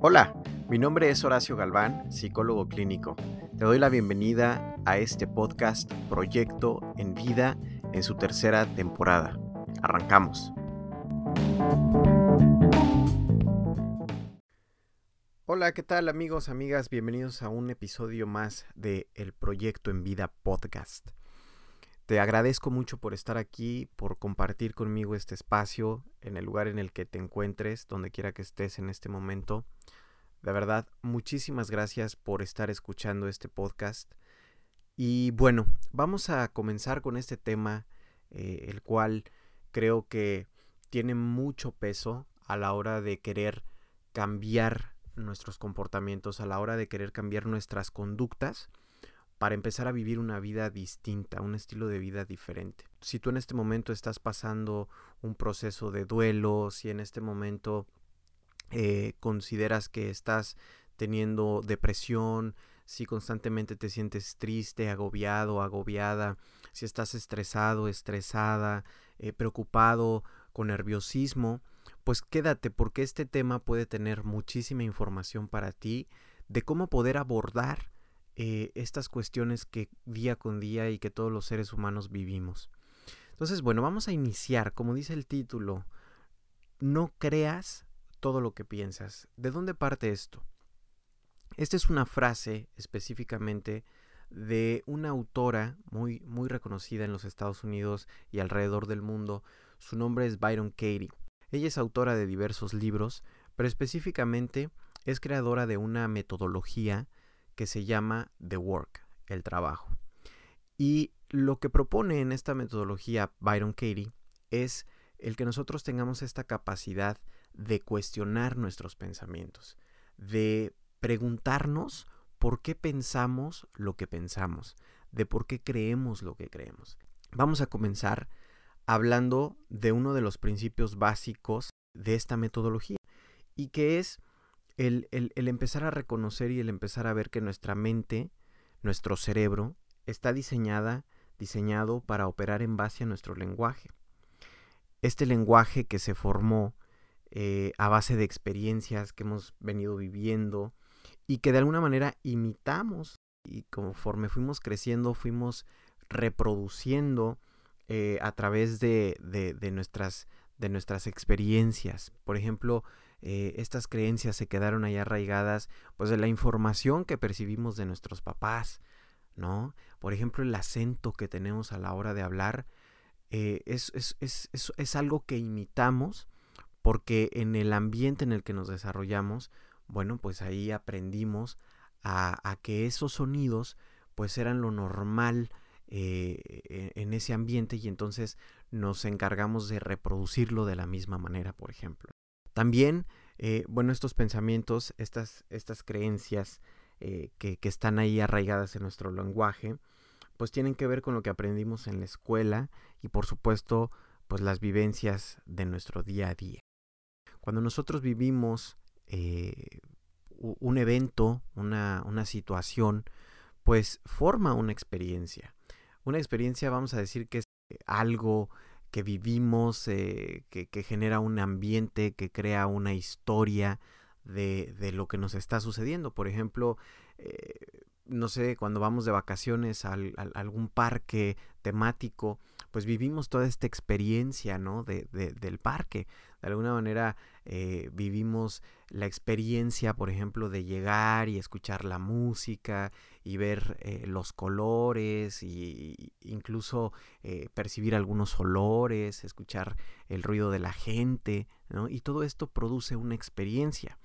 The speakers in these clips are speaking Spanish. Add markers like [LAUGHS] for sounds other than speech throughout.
Hola, mi nombre es Horacio Galván, psicólogo clínico. Te doy la bienvenida a este podcast Proyecto en Vida en su tercera temporada. Arrancamos. Hola, ¿qué tal amigos, amigas? Bienvenidos a un episodio más de El Proyecto en Vida podcast. Te agradezco mucho por estar aquí, por compartir conmigo este espacio en el lugar en el que te encuentres, donde quiera que estés en este momento. De verdad, muchísimas gracias por estar escuchando este podcast. Y bueno, vamos a comenzar con este tema, eh, el cual creo que tiene mucho peso a la hora de querer cambiar nuestros comportamientos, a la hora de querer cambiar nuestras conductas para empezar a vivir una vida distinta, un estilo de vida diferente. Si tú en este momento estás pasando un proceso de duelo, si en este momento eh, consideras que estás teniendo depresión, si constantemente te sientes triste, agobiado, agobiada, si estás estresado, estresada, eh, preocupado, con nerviosismo, pues quédate porque este tema puede tener muchísima información para ti de cómo poder abordar eh, estas cuestiones que día con día y que todos los seres humanos vivimos. Entonces, bueno, vamos a iniciar, como dice el título, no creas todo lo que piensas. ¿De dónde parte esto? Esta es una frase específicamente de una autora muy, muy reconocida en los Estados Unidos y alrededor del mundo. Su nombre es Byron Katie. Ella es autora de diversos libros, pero específicamente es creadora de una metodología que se llama The Work, el trabajo. Y lo que propone en esta metodología Byron Katie es el que nosotros tengamos esta capacidad de cuestionar nuestros pensamientos, de preguntarnos por qué pensamos lo que pensamos, de por qué creemos lo que creemos. Vamos a comenzar hablando de uno de los principios básicos de esta metodología y que es el, empezar a reconocer y el empezar a ver que nuestra mente, nuestro cerebro, está diseñada, diseñado para operar en base a nuestro lenguaje. Este lenguaje que se formó eh, a base de experiencias que hemos venido viviendo y que de alguna manera imitamos y conforme fuimos creciendo fuimos reproduciendo eh, a través de, de, nuestras, de nuestras experiencias. Por ejemplo, eh, estas creencias se quedaron ahí arraigadas pues de la información que percibimos de nuestros papás, ¿no? Por ejemplo, el acento que tenemos a la hora de hablar eh, es, es, es, es, algo que imitamos porque en el ambiente en el que nos desarrollamos, bueno, pues ahí aprendimos a, a que esos sonidos pues eran lo normal eh, e, en ese ambiente y entonces nos encargamos de reproducirlo de la misma manera, por ejemplo. También, eh, bueno, estos pensamientos, estas, estas creencias eh, que, que, están ahí arraigadas en nuestro lenguaje, pues tienen que ver con lo que aprendimos en la escuela y por supuesto, pues las vivencias de nuestro día a día. Cuando nosotros vivimos eh, un evento, una, una situación, pues forma una experiencia. Una experiencia, vamos a decir que es algo que vivimos, eh, que, genera un ambiente, que crea una historia de, de lo que nos está sucediendo. Por ejemplo, eh, no sé, cuando vamos de vacaciones a, algún parque temático, pues vivimos toda esta experiencia, ¿no? De, del parque. De alguna manera eh, vivimos la experiencia, por ejemplo, de llegar y escuchar la música y ver eh, los colores y, incluso eh, percibir algunos olores, escuchar el ruido de la gente, ¿no? Y todo esto produce una experiencia.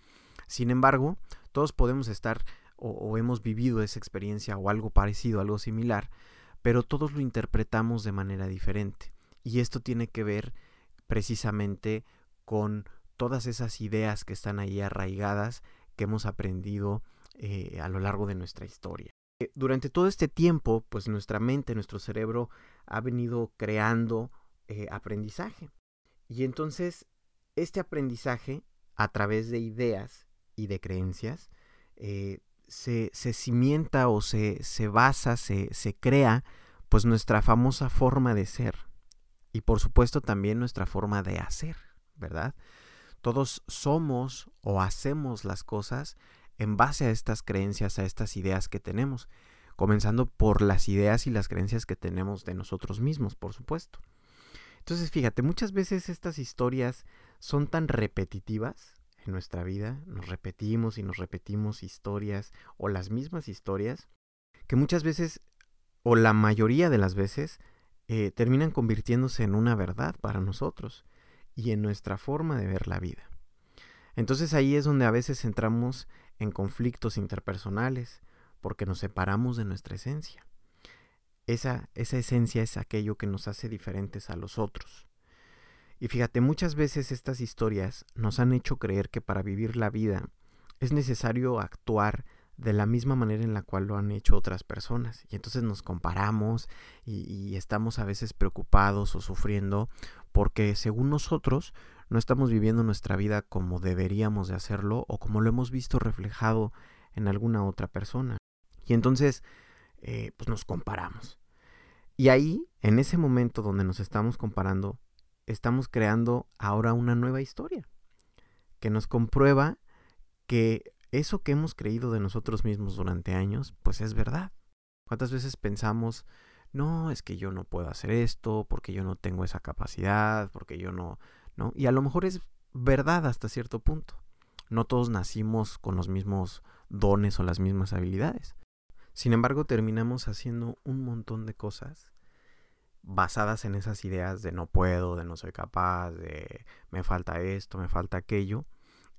Sin embargo, todos podemos estar o, hemos vivido esa experiencia o algo parecido, algo similar, pero todos lo interpretamos de manera diferente. Y esto tiene que ver precisamente con todas esas ideas que están ahí arraigadas que hemos aprendido eh, a lo largo de nuestra historia. Eh, durante todo este tiempo, pues nuestra mente, nuestro cerebro ha venido creando eh, aprendizaje. Y entonces, este aprendizaje, a través de ideas y de creencias, se, se cimienta o se, se basa, se, se crea, pues nuestra famosa forma de ser. Y por supuesto también nuestra forma de hacer, ¿verdad? Todos somos o hacemos las cosas en base a estas creencias, a estas ideas que tenemos, comenzando por las ideas y las creencias que tenemos de nosotros mismos, por supuesto. Entonces, fíjate, muchas veces estas historias son tan repetitivas en nuestra vida, nos repetimos y nos repetimos historias o las mismas historias, que muchas veces, o la mayoría de las veces, eh, terminan convirtiéndose en una verdad para nosotros y en nuestra forma de ver la vida. Entonces ahí es donde a veces entramos en conflictos interpersonales porque nos separamos de nuestra esencia. Esa, esa esencia es aquello que nos hace diferentes a los otros. Y fíjate, muchas veces estas historias nos han hecho creer que para vivir la vida es necesario actuar de la misma manera en la cual lo han hecho otras personas. Y entonces nos comparamos y, estamos a veces preocupados o sufriendo porque según nosotros no estamos viviendo nuestra vida como deberíamos de hacerlo o como lo hemos visto reflejado en alguna otra persona. Y entonces, eh, pues nos comparamos. Y ahí, en ese momento donde nos estamos comparando, estamos creando ahora una nueva historia que nos comprueba que eso que hemos creído de nosotros mismos durante años, pues es verdad. ¿Cuántas veces pensamos, no, es que yo no puedo hacer esto, porque yo no tengo esa capacidad, porque yo no, ¿no? Y a lo mejor es verdad hasta cierto punto. No todos nacimos con los mismos dones o las mismas habilidades. Sin embargo, terminamos haciendo un montón de cosas basadas en esas ideas de no puedo, de no soy capaz, de me falta esto, me falta aquello.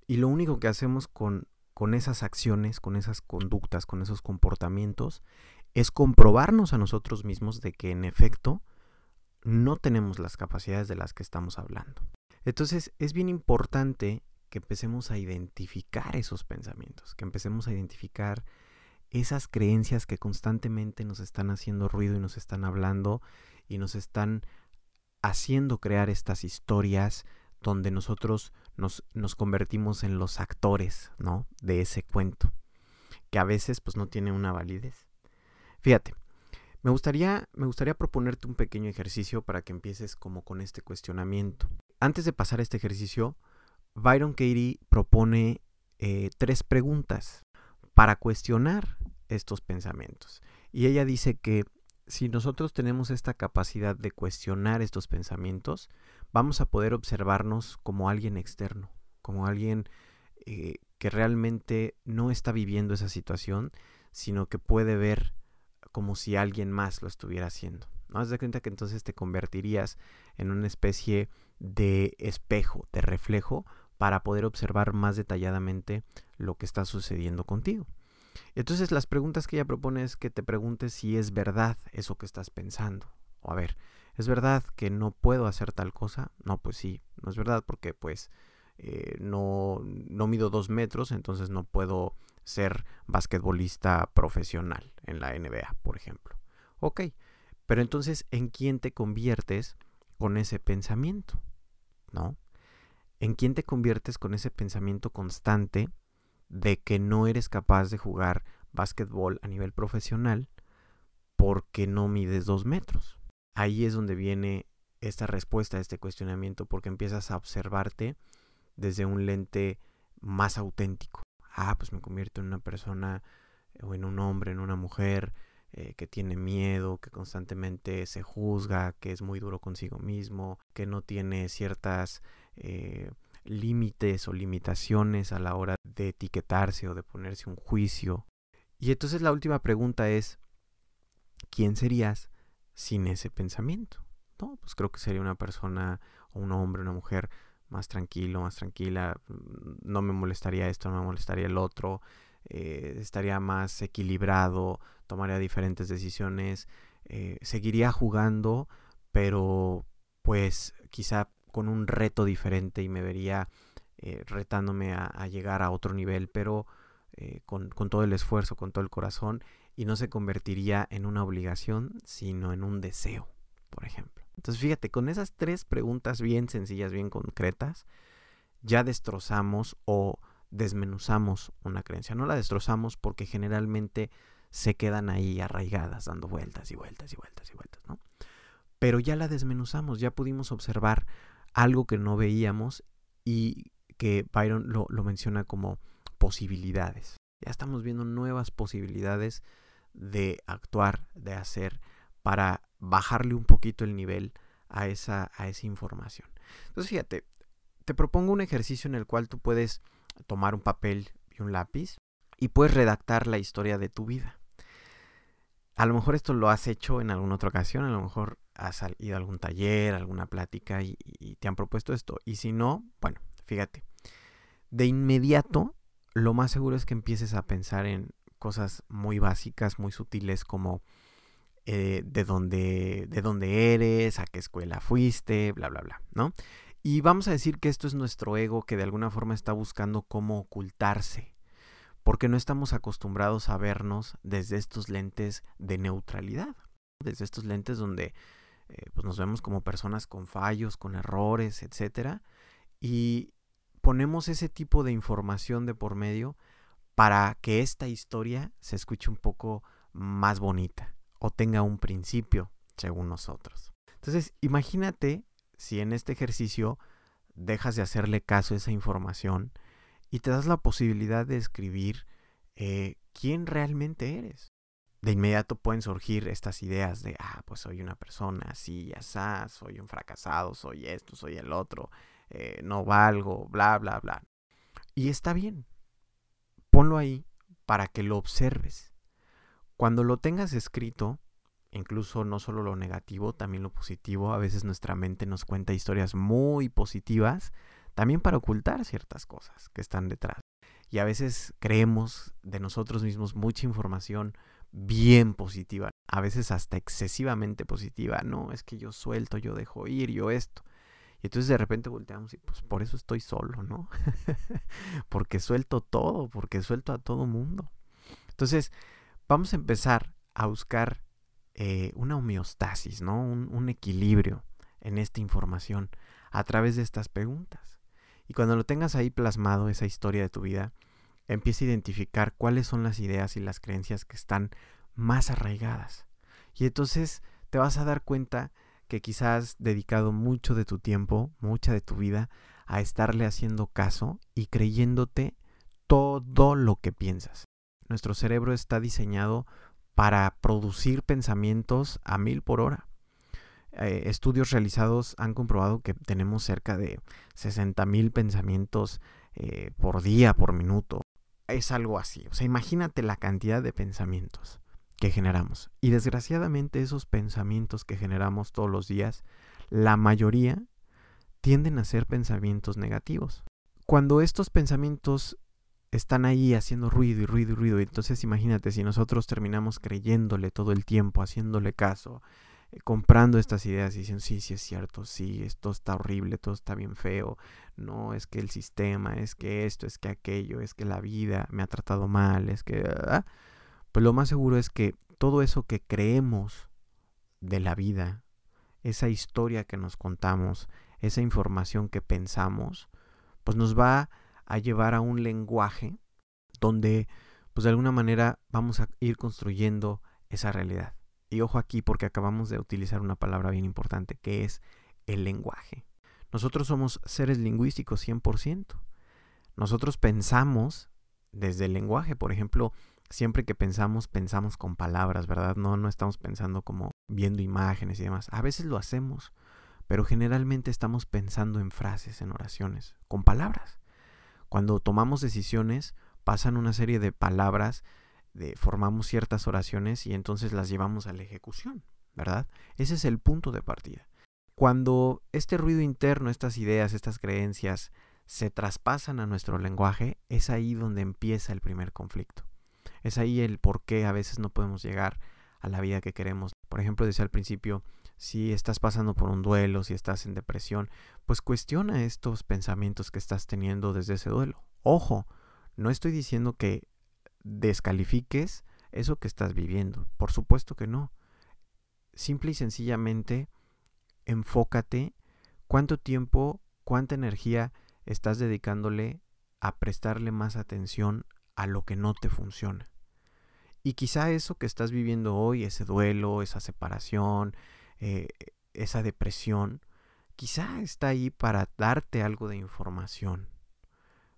Y lo único que hacemos con con esas acciones, con esas conductas, con esos comportamientos, es comprobarnos a nosotros mismos de que en efecto no tenemos las capacidades de las que estamos hablando. Entonces es bien importante que empecemos a identificar esos pensamientos, que empecemos a identificar esas creencias que constantemente nos están haciendo ruido y nos están hablando y nos están haciendo crear estas historias donde nosotros nos, nos convertimos en los actores, ¿no? De ese cuento, que a veces pues no tiene una validez. Fíjate, me gustaría, me gustaría proponerte un pequeño ejercicio para que empieces como con este cuestionamiento. Antes de pasar este ejercicio, Byron Katie propone eh, tres preguntas para cuestionar estos pensamientos. Y ella dice que si nosotros tenemos esta capacidad de cuestionar estos pensamientos, vamos a poder observarnos como alguien externo, como alguien eh, que realmente no está viviendo esa situación, sino que puede ver como si alguien más lo estuviera haciendo. ¿No? Haz de cuenta que entonces te convertirías en una especie de espejo, de reflejo, para poder observar más detalladamente lo que está sucediendo contigo. Entonces las preguntas que ella propone es que te preguntes si es verdad eso que estás pensando. O a ver, ¿Es verdad que no puedo hacer tal cosa? No, pues sí, no es verdad porque pues eh, no, no mido dos metros, entonces no puedo ser basquetbolista profesional en la NBA, por ejemplo. Ok, pero entonces, ¿en quién te conviertes con ese pensamiento? ¿No? ¿En quién te conviertes con ese pensamiento constante de que no eres capaz de jugar básquetbol a nivel profesional porque no mides dos metros? ahí es donde viene esta respuesta a este cuestionamiento porque empiezas a observarte desde un lente más auténtico. Ah, pues me convierto en una persona o en un hombre, en una mujer eh, que tiene miedo, que constantemente se juzga, que es muy duro consigo mismo, que no tiene ciertas eh, límites o limitaciones a la hora de etiquetarse o de ponerse un juicio. Y entonces la última pregunta es, ¿quién serías sin ese pensamiento. No, pues creo que sería una persona o un hombre, una mujer más tranquilo, más tranquila, mm, no me molestaría esto, no me molestaría el otro, eh, estaría más equilibrado, tomaría diferentes decisiones, eh, seguiría jugando, pero pues quizá con un reto diferente y me vería eh, retándome a, llegar a otro nivel, pero con, con todo el esfuerzo, con todo el corazón y no se convertiría en una obligación, sino en un deseo, por ejemplo. Entonces fíjate, con esas tres preguntas bien sencillas, bien concretas, ya destrozamos o desmenuzamos una creencia. No la destrozamos porque generalmente se quedan ahí arraigadas, dando vueltas y vueltas y vueltas y vueltas, ¿no? Pero ya la desmenuzamos, ya pudimos observar algo que no veíamos y que Byron lo, lo menciona como posibilidades. Ya estamos viendo nuevas posibilidades de actuar, de hacer, para bajarle un poquito el nivel a esa, a esa información. Entonces, fíjate, te propongo un ejercicio en el cual tú puedes tomar un papel y un lápiz y puedes redactar la historia de tu vida. A lo mejor esto lo has hecho en alguna otra ocasión, a lo mejor has ido a algún taller, alguna plática y, te han propuesto esto. Y si no, bueno, fíjate, de inmediato lo más seguro es que empieces a pensar en cosas muy básicas, muy sutiles como eh, de, dónde, de dónde eres, a qué escuela fuiste, bla, bla, bla, ¿no? Y vamos a decir que esto es nuestro ego que de alguna forma está buscando cómo ocultarse, porque no estamos acostumbrados a vernos desde estos lentes de neutralidad, desde estos lentes donde eh, pues nos vemos como personas con fallos, con errores, etc. Y ponemos ese tipo de información de por medio para que esta historia se escuche un poco más bonita o tenga un principio, según nosotros. Entonces, imagínate si en este ejercicio dejas de hacerle caso a esa información y te das la posibilidad de escribir eh, quién realmente eres. De inmediato pueden surgir estas ideas de, ah, pues soy una persona así, asá, soy un fracasado, soy esto, soy el otro, eh, no valgo, bla, bla, bla. Y está bien, ponlo ahí para que lo observes. Cuando lo tengas escrito, incluso no solo lo negativo, también lo positivo, a veces nuestra mente nos cuenta historias muy positivas, también para ocultar ciertas cosas que están detrás. Y a veces creemos de nosotros mismos mucha información bien positiva, a veces hasta excesivamente positiva. No, es que yo suelto, yo dejo ir, yo esto. Y entonces de repente volteamos y pues por eso estoy solo, ¿no? [LAUGHS] porque suelto todo, porque suelto a todo mundo. Entonces, vamos a empezar a buscar eh, una homeostasis, ¿no? Un, un equilibrio en esta información a través de estas preguntas. Y cuando lo tengas ahí plasmado, esa historia de tu vida, empieza a identificar cuáles son las ideas y las creencias que están más arraigadas. Y entonces te vas a dar cuenta que quizás has dedicado mucho de tu tiempo, mucha de tu vida, a estarle haciendo caso y creyéndote todo lo que piensas. Nuestro cerebro está diseñado para producir pensamientos a mil por hora. Eh, estudios realizados han comprobado que tenemos cerca de 60 mil pensamientos eh, por día, por minuto. Es algo así. O sea, imagínate la cantidad de pensamientos que generamos. Y desgraciadamente esos pensamientos que generamos todos los días, la mayoría tienden a ser pensamientos negativos. Cuando estos pensamientos están ahí haciendo ruido y ruido y ruido, entonces imagínate si nosotros terminamos creyéndole todo el tiempo, haciéndole caso, comprando estas ideas y diciendo, sí, sí es cierto, sí, esto está horrible, todo está bien feo, no, es que el sistema, es que esto, es que aquello, es que la vida me ha tratado mal, es que... Ah, pues lo más seguro es que todo eso que creemos de la vida, esa historia que nos contamos, esa información que pensamos, pues nos va a llevar a un lenguaje donde, pues de alguna manera vamos a ir construyendo esa realidad. Y ojo aquí porque acabamos de utilizar una palabra bien importante que es el lenguaje. Nosotros somos seres lingüísticos 100%. Nosotros pensamos desde el lenguaje, por ejemplo, siempre que pensamos, pensamos con palabras, ¿verdad? No, no estamos pensando como viendo imágenes y demás. A veces lo hacemos, pero generalmente estamos pensando en frases, en oraciones, con palabras. Cuando tomamos decisiones, pasan una serie de palabras, formamos ciertas oraciones y entonces las llevamos a la ejecución, ¿verdad? Ese es el punto de partida. Cuando este ruido interno, estas ideas, estas creencias se traspasan a nuestro lenguaje, es ahí donde empieza el primer conflicto. Es ahí el por qué a veces no podemos llegar a la vida que queremos. Por ejemplo, decía al principio, si estás pasando por un duelo, si estás en depresión, pues cuestiona estos pensamientos que estás teniendo desde ese duelo. Ojo, no estoy diciendo que descalifiques eso que estás viviendo. Por supuesto que no. Simple y sencillamente enfócate cuánto tiempo, cuánta energía estás dedicándole a prestarle más atención a lo que no te funciona. Y quizá eso que estás viviendo hoy, ese duelo, esa separación, eh, esa depresión, quizá está ahí para darte algo de información,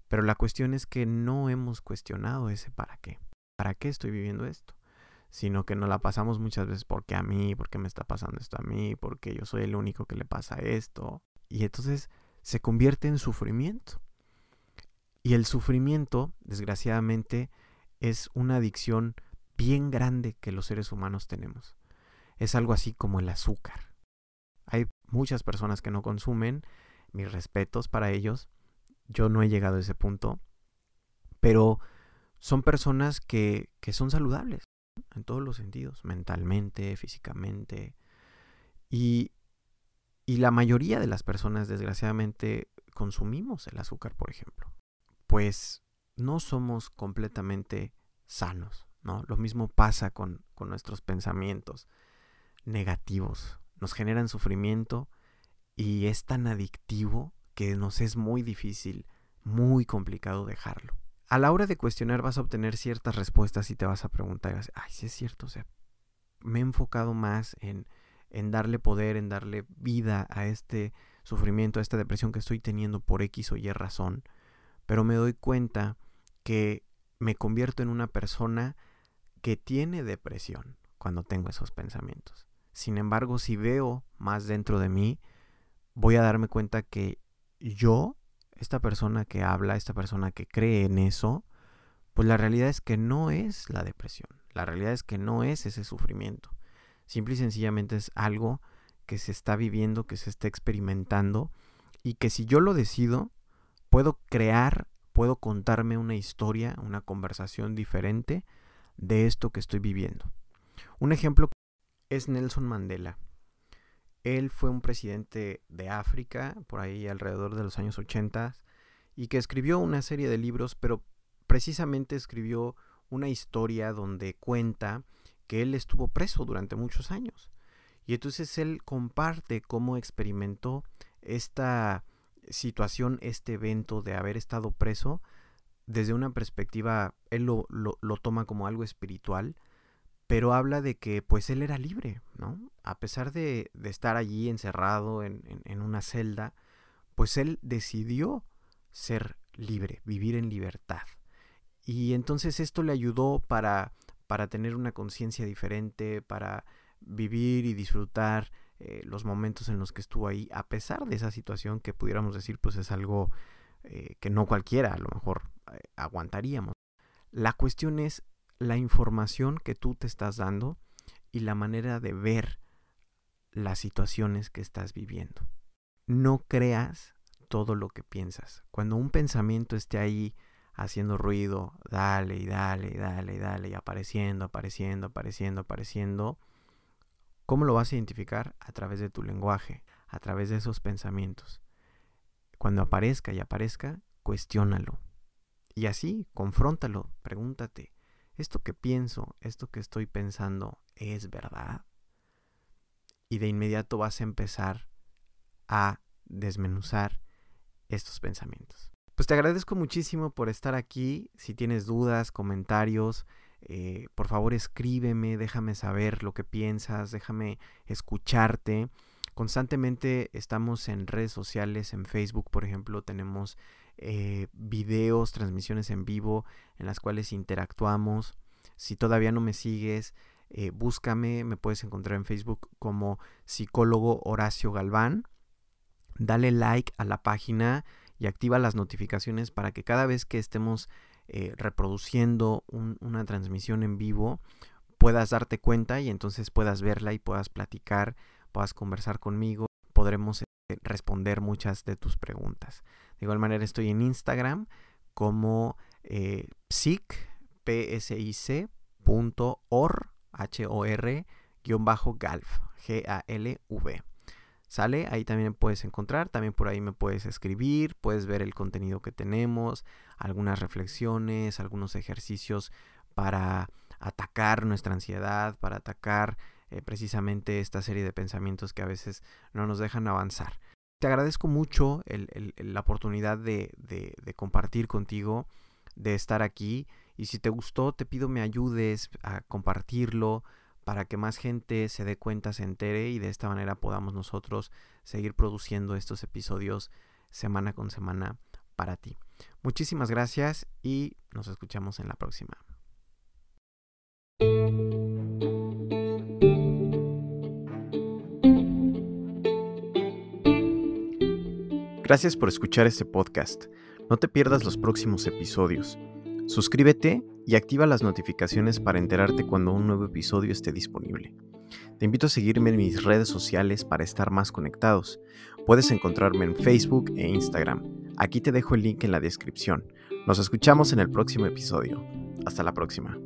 Pero la cuestión es que no hemos cuestionado ese para qué. ¿Para qué estoy viviendo esto? Sino que nos la pasamos muchas veces porque a mí, porque me está pasando esto a mí, porque yo soy el único que le pasa esto. Y entonces se convierte en sufrimiento. Y el sufrimiento, desgraciadamente, es una adicción bien grande que los seres humanos tenemos. Es algo así como el azúcar. Hay muchas personas que no consumen, mis respetos para ellos, yo no he llegado a ese punto, pero son personas que, que son saludables en todos los sentidos, mentalmente, físicamente. Y, y la mayoría de las personas, desgraciadamente, consumimos el azúcar, por ejemplo. Pues no somos completamente sanos, ¿no? Lo mismo pasa con, con nuestros pensamientos negativos. Nos generan sufrimiento y es tan adictivo que nos es muy difícil, muy complicado dejarlo. A la hora de cuestionar vas a obtener ciertas respuestas y te vas a preguntar, ay, sí es cierto, o sea, me he enfocado más en, en darle poder, en darle vida a este sufrimiento, a esta depresión que estoy teniendo por X o Y razón, pero me doy cuenta que me convierto en una persona que tiene depresión cuando tengo esos pensamientos. Sin embargo, si veo más dentro de mí, voy a darme cuenta que yo, esta persona que habla, esta persona que cree en eso, pues la realidad es que no es la depresión. La realidad es que no es ese sufrimiento. Simple y sencillamente es algo que se está viviendo, que se está experimentando y que si yo lo decido, puedo crear, puedo contarme una historia, una conversación diferente de esto que estoy viviendo. Un ejemplo es Nelson Mandela. Él fue un presidente de África, por ahí alrededor de los años 80, y que escribió una serie de libros, pero precisamente escribió una historia donde cuenta que él estuvo preso durante muchos años. Y entonces él comparte cómo experimentó esta situación, este evento de haber estado preso, desde una perspectiva, él lo, lo toma como algo espiritual, pero habla de que pues él era libre, ¿no? A pesar de, de estar allí encerrado en, una celda, pues él decidió ser libre, vivir en libertad. Y entonces esto le ayudó para, para tener una conciencia diferente, para vivir y disfrutar eh, los momentos en los que estuvo ahí, a pesar de esa situación que pudiéramos decir pues es algo eh, que no cualquiera a lo mejor eh, aguantaríamos. La cuestión es la información que tú te estás dando y la manera de ver las situaciones que estás viviendo. No creas todo lo que piensas. Cuando un pensamiento esté ahí haciendo ruido, dale y dale y dale y dale y apareciendo, apareciendo, apareciendo, apareciendo, ¿cómo lo vas a identificar? A través de tu lenguaje, a través de esos pensamientos. Cuando aparezca y aparezca, cuestiónalo. Y así, confróntalo, pregúntate, ¿esto que pienso, esto que estoy pensando es verdad? Y de inmediato vas a empezar a desmenuzar estos pensamientos. Pues te agradezco muchísimo por estar aquí. Si tienes dudas, comentarios, eh, por favor escríbeme, déjame saber lo que piensas, déjame escucharte. Constantemente estamos en redes sociales, en Facebook, por ejemplo, tenemos eh, videos, transmisiones en vivo en las cuales interactuamos. Si todavía no me sigues, eh, búscame, me puedes encontrar en Facebook como psicólogo Horacio Galván. Dale like a la página y activa las notificaciones para que cada vez que estemos eh, reproduciendo una transmisión en vivo puedas darte cuenta y entonces puedas verla y puedas platicar, puedas conversar conmigo, podremos responder muchas de tus preguntas. De igual manera estoy en Instagram como eh, psic, H-O-R, guion bajo galv, G-A-L-V. ¿Sale? Ahí también puedes encontrar, también por ahí me puedes escribir, puedes ver el contenido que tenemos, algunas reflexiones, algunos ejercicios para atacar nuestra ansiedad, para atacar eh, precisamente esta serie de pensamientos que a veces no nos dejan avanzar. Te agradezco mucho la oportunidad de, de, compartir contigo, de estar aquí. Y si te gustó, te pido me ayudes a compartirlo para que más gente se dé cuenta, se entere y de esta manera podamos nosotros seguir produciendo estos episodios semana con semana para ti. Muchísimas gracias y nos escuchamos en la próxima. Gracias por escuchar este podcast. No te pierdas los próximos episodios. Suscríbete y activa las notificaciones para enterarte cuando un nuevo episodio esté disponible. Te invito a seguirme en mis redes sociales para estar más conectados. Puedes encontrarme en Facebook e Instagram. Aquí te dejo el link en la descripción. Nos escuchamos en el próximo episodio. Hasta la próxima.